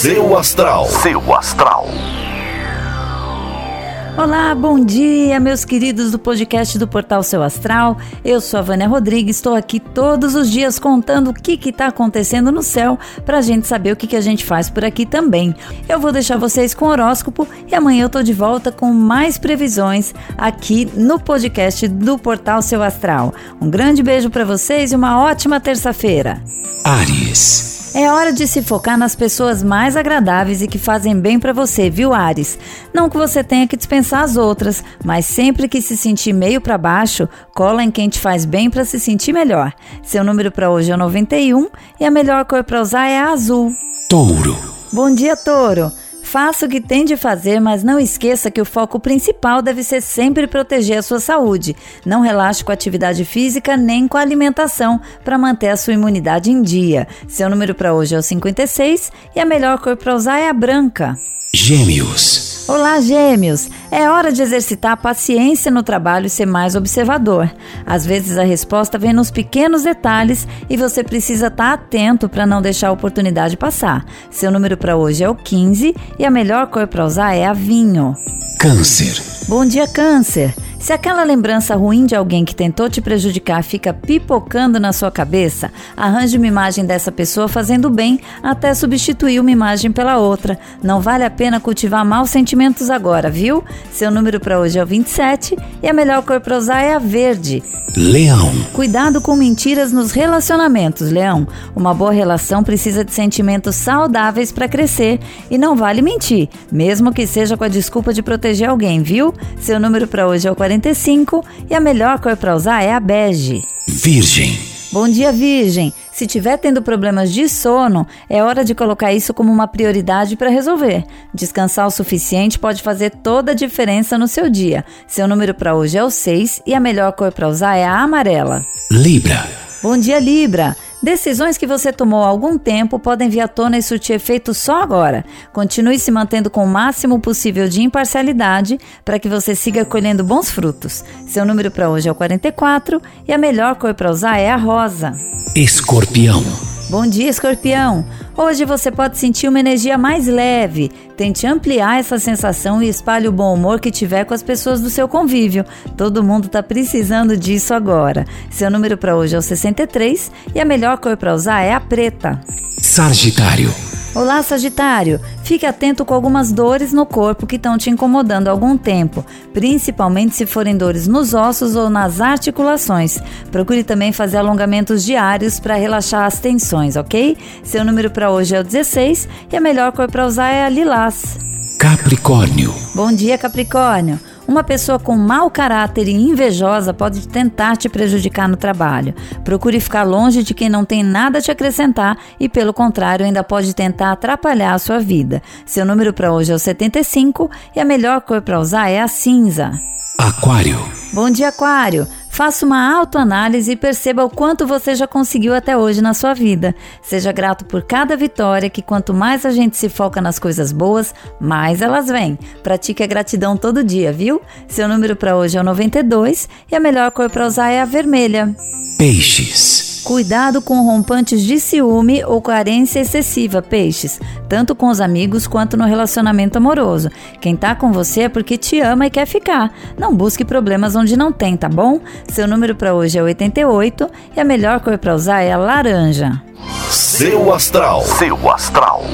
Seu astral. Seu astral. Olá, bom dia, meus queridos do podcast do Portal Seu Astral. Eu sou a Vânia Rodrigues, estou aqui todos os dias contando o que está acontecendo no céu para a gente saber o que, que a gente faz por aqui também. Eu vou deixar vocês com o horóscopo e amanhã eu estou de volta com mais previsões aqui no podcast do Portal Seu Astral. Um grande beijo para vocês e uma ótima terça-feira. Ares. É hora de se focar nas pessoas mais agradáveis e que fazem bem para você, viu, Ares? Não que você tenha que dispensar as outras, mas sempre que se sentir meio para baixo, cola em quem te faz bem para se sentir melhor. Seu número para hoje é 91 e a melhor cor para usar é a azul. Touro. Bom dia, Touro. Faça o que tem de fazer, mas não esqueça que o foco principal deve ser sempre proteger a sua saúde. Não relaxe com a atividade física nem com a alimentação para manter a sua imunidade em dia. Seu número para hoje é o 56 e a melhor cor para usar é a branca. Gêmeos. Olá, gêmeos! É hora de exercitar a paciência no trabalho e ser mais observador. Às vezes a resposta vem nos pequenos detalhes e você precisa estar atento para não deixar a oportunidade passar. Seu número para hoje é o 15 e a melhor cor para usar é a vinho. Câncer. Bom dia, Câncer! Se aquela lembrança ruim de alguém que tentou te prejudicar fica pipocando na sua cabeça, arranje uma imagem dessa pessoa fazendo bem até substituir uma imagem pela outra. Não vale a pena cultivar maus sentimentos agora, viu? Seu número para hoje é o 27 e a melhor cor para usar é a verde. Leão. Cuidado com mentiras nos relacionamentos, Leão. Uma boa relação precisa de sentimentos saudáveis para crescer e não vale mentir, mesmo que seja com a desculpa de proteger alguém, viu? Seu número para hoje é o 45 e a melhor cor para usar é a bege. Virgem. Bom dia, Virgem. Se tiver tendo problemas de sono, é hora de colocar isso como uma prioridade para resolver. Descansar o suficiente pode fazer toda a diferença no seu dia. Seu número para hoje é o 6 e a melhor cor para usar é a amarela. Libra. Bom dia, Libra. Decisões que você tomou há algum tempo podem vir à tona e surtir efeito só agora. Continue se mantendo com o máximo possível de imparcialidade para que você siga colhendo bons frutos. Seu número para hoje é o 44 e a melhor cor para usar é a rosa. Escorpião. Bom dia, escorpião! Hoje você pode sentir uma energia mais leve. Tente ampliar essa sensação e espalhe o bom humor que tiver com as pessoas do seu convívio. Todo mundo está precisando disso agora. Seu número para hoje é o 63 e a melhor cor para usar é a preta. Sagitário. Olá, Sagitário! Fique atento com algumas dores no corpo que estão te incomodando há algum tempo, principalmente se forem dores nos ossos ou nas articulações. Procure também fazer alongamentos diários para relaxar as tensões, ok? Seu número para hoje é o 16 e a melhor cor para usar é a lilás. Capricórnio. Bom dia, Capricórnio! Uma pessoa com mau caráter e invejosa pode tentar te prejudicar no trabalho. Procure ficar longe de quem não tem nada a te acrescentar e, pelo contrário, ainda pode tentar atrapalhar a sua vida. Seu número para hoje é o 75 e a melhor cor para usar é a cinza. Aquário. Bom dia, Aquário! Faça uma autoanálise e perceba o quanto você já conseguiu até hoje na sua vida. Seja grato por cada vitória, que quanto mais a gente se foca nas coisas boas, mais elas vêm. Pratique a gratidão todo dia, viu? Seu número para hoje é o 92 e a melhor cor para usar é a vermelha. Peixes. Cuidado com rompantes de ciúme ou carência excessiva, peixes, tanto com os amigos quanto no relacionamento amoroso. Quem tá com você é porque te ama e quer ficar. Não busque problemas onde não tem, tá bom? Seu número para hoje é 88 e a melhor cor para usar é a laranja. Seu astral. Seu astral.